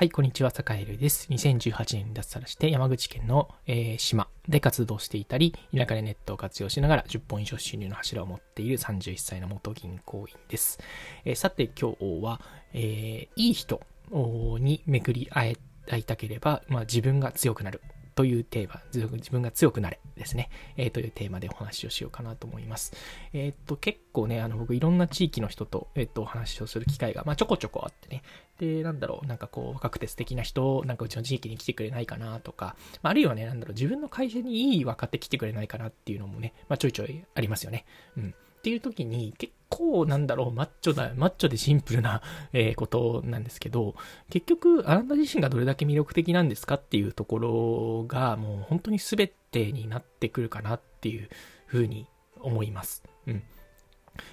はい、こんにちは、坂井瑠です。2018年に脱サラして山口県の、えー、島で活動していたり、田舎でネットを活用しながら10本以上収入の柱を持っている31歳の元銀行員です。えー、さて今日は、えー、いい人に巡り会いたければ、まあ、自分が強くなるというテーマ、自分が強くなれですね、えー、というテーマでお話をしようかなと思います。えっ、と、結構ね、あの、僕いろんな地域の人と、えっ、と、お話をする機会が、まあ、ちょこちょこあってね、で、なんだろう、なんかこう、若くて素敵な人、なんかうちの地域に来てくれないかなとか、まあ、あるいはね、なんだろう、自分の会社にいい若手来てくれないかなっていうのもね、まあ、ちょいちょいありますよね。うん。っていう時に、結構なんだろう、マッチョだ、マッチョでシンプルな、えー、ことなんですけど、結局、あなた自身がどれだけ魅力的なんですかっていうところが、もう本当に全てになってくるかなっていうふうに思います。うん。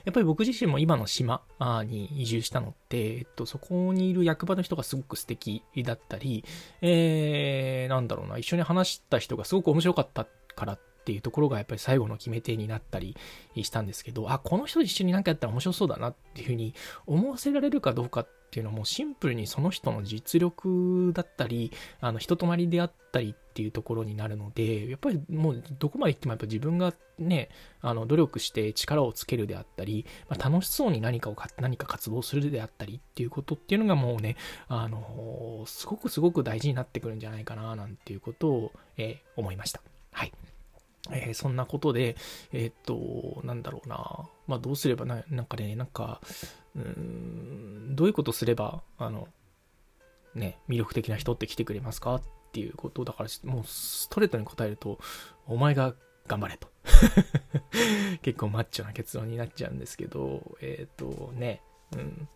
やっぱり僕自身も今の島に移住したのって、えっと、そこにいる役場の人がすごく素敵だったり、えー、なんだろうな、一緒に話した人がすごく面白かったからっっていうところがやっぱり最後の決め手になったりしたんですけど、あ、この人と一緒になんかやったら面白そうだなっていうふうに思わせられるかどうかっていうのはもうシンプルにその人の実力だったり、あの人となりであったりっていうところになるので、やっぱりもうどこまで行ってもやっぱ自分がね、あの努力して力をつけるであったり、まあ、楽しそうに何かを何か活動するであったりっていうことっていうのがもうね、あのすごくすごく大事になってくるんじゃないかななんていうことを、えー、思いました。はい。えー、そんなことで、えー、っと、なんだろうな。まあ、どうすればな、なんかね、なんか、うん、どういうことすれば、あの、ね、魅力的な人って来てくれますか？っていうことだから、もうストレートに答えると、お前が頑張れと。結構マッチョな結論になっちゃうんですけど、えっ、とね、うん、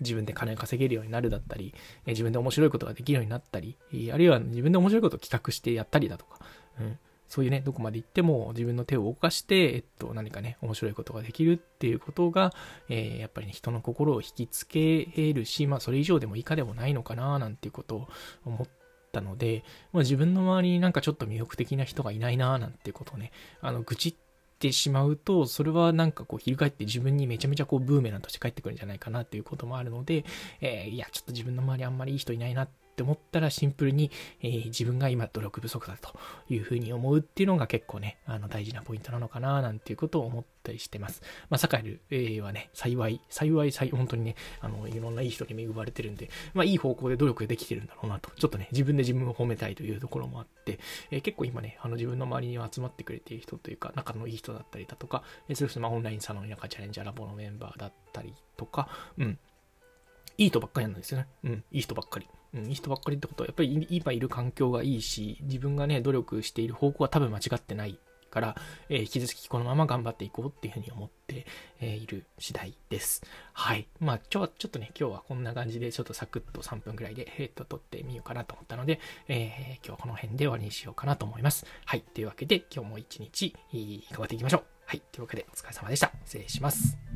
自分で金稼げるようになるだったり、自分で面白いことができるようになったり、あるいは自分で面白いことを企画してやったりだとか、うん、そういうね、どこまで行っても自分の手を動かして、えっと、何かね、面白いことができるっていうことが、えー、やっぱりね、人の心を引きつけるし、まあ、それ以上でも以下でもないのかな、なんていうことを思ったので、まあ、自分の周りになんかちょっと魅力的な人がいないな、なんていうことをね、あの、愚痴ってしまうと、それはなんかこう、翻って自分にめちゃめちゃこう、ブーメランとして帰ってくるんじゃないかなっていうこともあるので、えー、いや、ちょっと自分の周りあんまりいい人いないなってって思ったらシンプルに、えー、自分が今努力不足だというふうに思うっていうのが結構ね、あの大事なポイントなのかななんていうことを思ったりしてます。まあ、サカエル、えー、はね、幸い、幸い、幸い、本当にね、あの、いろんないい人に恵まれてるんで、まあ、いい方向で努力できてるんだろうなと、ちょっとね、自分で自分を褒めたいというところもあって、えー、結構今ね、あの自分の周りに集まってくれている人というか、仲のいい人だったりだとか、えー、それこそまあオンラインサロンやチャレンジャーラボのメンバーだったりとか、うん、いい人ばっかりなんですよね。うん、いい人ばっかり。うん、いい人ばっかりってことは、やっぱり今いる環境がいいし、自分がね、努力している方向は多分間違ってないから、えー、引き続きこのまま頑張っていこうっていうふうに思って、えー、いる次第です。はい。まあ、今日はちょっとね、今日はこんな感じで、ちょっとサクッと3分くらいで、えっ、ー、と、撮ってみようかなと思ったので、え今日はこの辺で終わりにしようかなと思います。はい。というわけで、今日も一日、頑張っていきましょう。はい。というわけで、お疲れ様でした。失礼します。